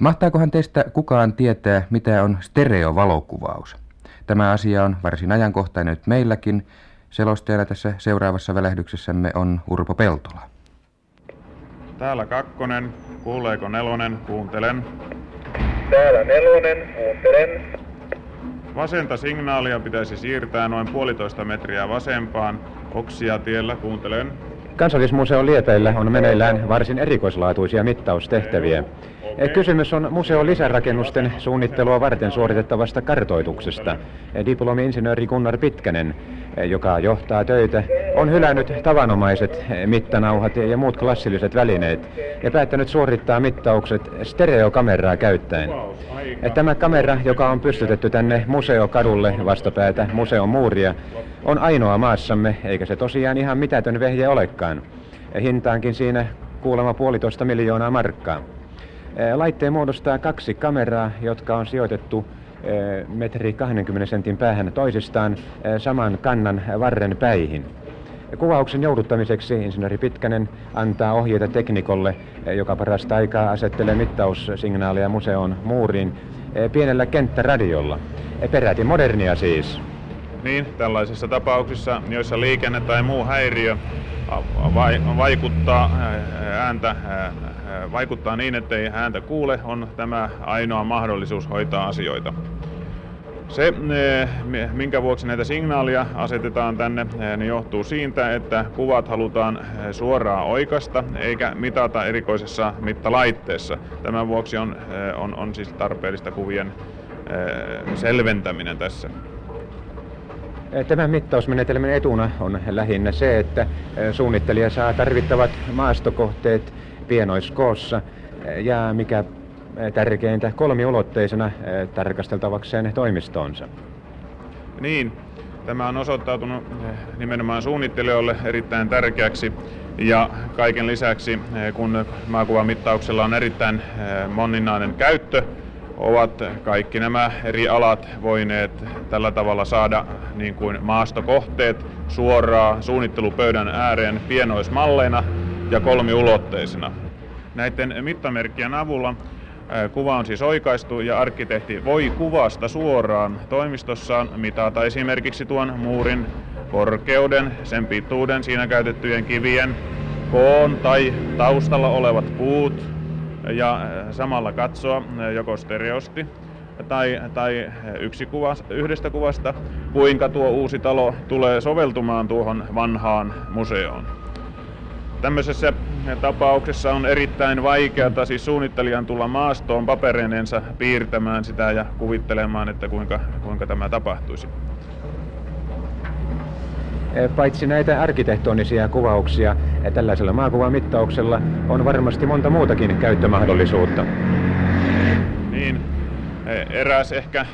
Mahtaakohan teistä kukaan tietää, mitä on stereovalokuvaus? Tämä asia on varsin ajankohtainen nyt meilläkin. Selostajana tässä seuraavassa välähdyksessämme on Urpo Peltola. Täällä kakkonen. Kuuleeko nelonen? Kuuntelen. Täällä nelonen. Kuuntelen. Vasenta signaalia pitäisi siirtää noin puolitoista metriä vasempaan. Oksia tiellä. Kuuntelen. Kansallismuseo Liepeillä on meneillään varsin erikoislaatuisia mittaustehtäviä. Kysymys on museon lisärakennusten suunnittelua varten suoritettavasta kartoituksesta. Diplomi-insinööri Gunnar Pitkänen, joka johtaa töitä, on hylännyt tavanomaiset mittanauhat ja muut klassilliset välineet ja päättänyt suorittaa mittaukset stereokameraa käyttäen. Tämä kamera, joka on pystytetty tänne museokadulle vastapäätä museon muuria, on ainoa maassamme, eikä se tosiaan ihan mitätön vehje olekaan. Hintaankin siinä kuulemma puolitoista miljoonaa markkaa. Laitteen muodostaa kaksi kameraa, jotka on sijoitettu metri 20 sentin päähän toisistaan saman kannan varren päihin. Kuvauksen jouduttamiseksi insinööri Pitkänen antaa ohjeita teknikolle, joka parasta aikaa asettelee mittaussignaaleja museon muuriin pienellä kenttäradiolla. Peräti modernia siis. Niin, tällaisissa tapauksissa, joissa liikenne tai muu häiriö vaikuttaa ääntä vaikuttaa niin, ettei ääntä kuule, on tämä ainoa mahdollisuus hoitaa asioita. Se, minkä vuoksi näitä signaalia asetetaan tänne, niin johtuu siitä, että kuvat halutaan suoraan oikasta eikä mitata erikoisessa mittalaitteessa. Tämän vuoksi on, on, on siis tarpeellista kuvien selventäminen tässä. Tämän mittausmenetelmän etuna on lähinnä se, että suunnittelija saa tarvittavat maastokohteet pienoiskoossa ja mikä tärkeintä kolmiulotteisena tarkasteltavakseen toimistonsa. Niin, tämä on osoittautunut nimenomaan suunnittelijoille erittäin tärkeäksi ja kaiken lisäksi, kun maakuvamittauksella on erittäin moninainen käyttö, ovat kaikki nämä eri alat voineet tällä tavalla saada niin kuin maastokohteet suoraan suunnittelupöydän ääreen pienoismalleina ja kolmiulotteisina. Näiden mittamerkkien avulla kuva on siis oikaistu ja arkkitehti voi kuvasta suoraan toimistossaan mitata esimerkiksi tuon muurin korkeuden, sen pituuden, siinä käytettyjen kivien, koon tai taustalla olevat puut ja samalla katsoa joko stereosti tai, tai yksi kuva, yhdestä kuvasta, kuinka tuo uusi talo tulee soveltumaan tuohon vanhaan museoon. Tämmöisessä tapauksessa on erittäin vaikeata siis suunnittelijan tulla maastoon paperineensa piirtämään sitä ja kuvittelemaan, että kuinka, kuinka tämä tapahtuisi. Paitsi näitä arkkitehtonisia kuvauksia, tällaisella maakuvamittauksella on varmasti monta muutakin käyttömahdollisuutta. Niin, eräs ehkä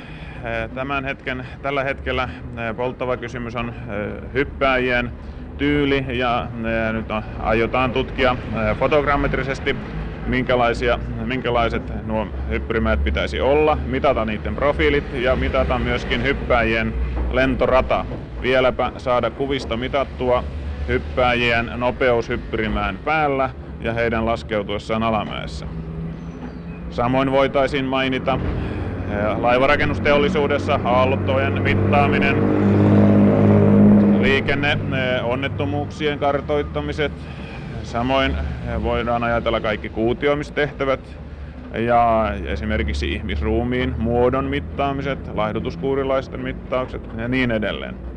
tämän hetken, tällä hetkellä polttava kysymys on hyppääjien tyyli ja, nyt aiotaan tutkia fotogrammetrisesti minkälaisia, minkälaiset nuo hyppyrimäät pitäisi olla, mitata niiden profiilit ja mitata myöskin hyppääjien lentorata. Vieläpä saada kuvista mitattua hyppääjien nopeus hyppyrimään päällä ja heidän laskeutuessaan alamäessä. Samoin voitaisiin mainita laivarakennusteollisuudessa aaltojen mittaaminen, liikenne, onnettomuuksien kartoittamiset, samoin voidaan ajatella kaikki kuutioimistehtävät ja esimerkiksi ihmisruumiin muodon mittaamiset, laihdutuskuurilaisten mittaukset ja niin edelleen.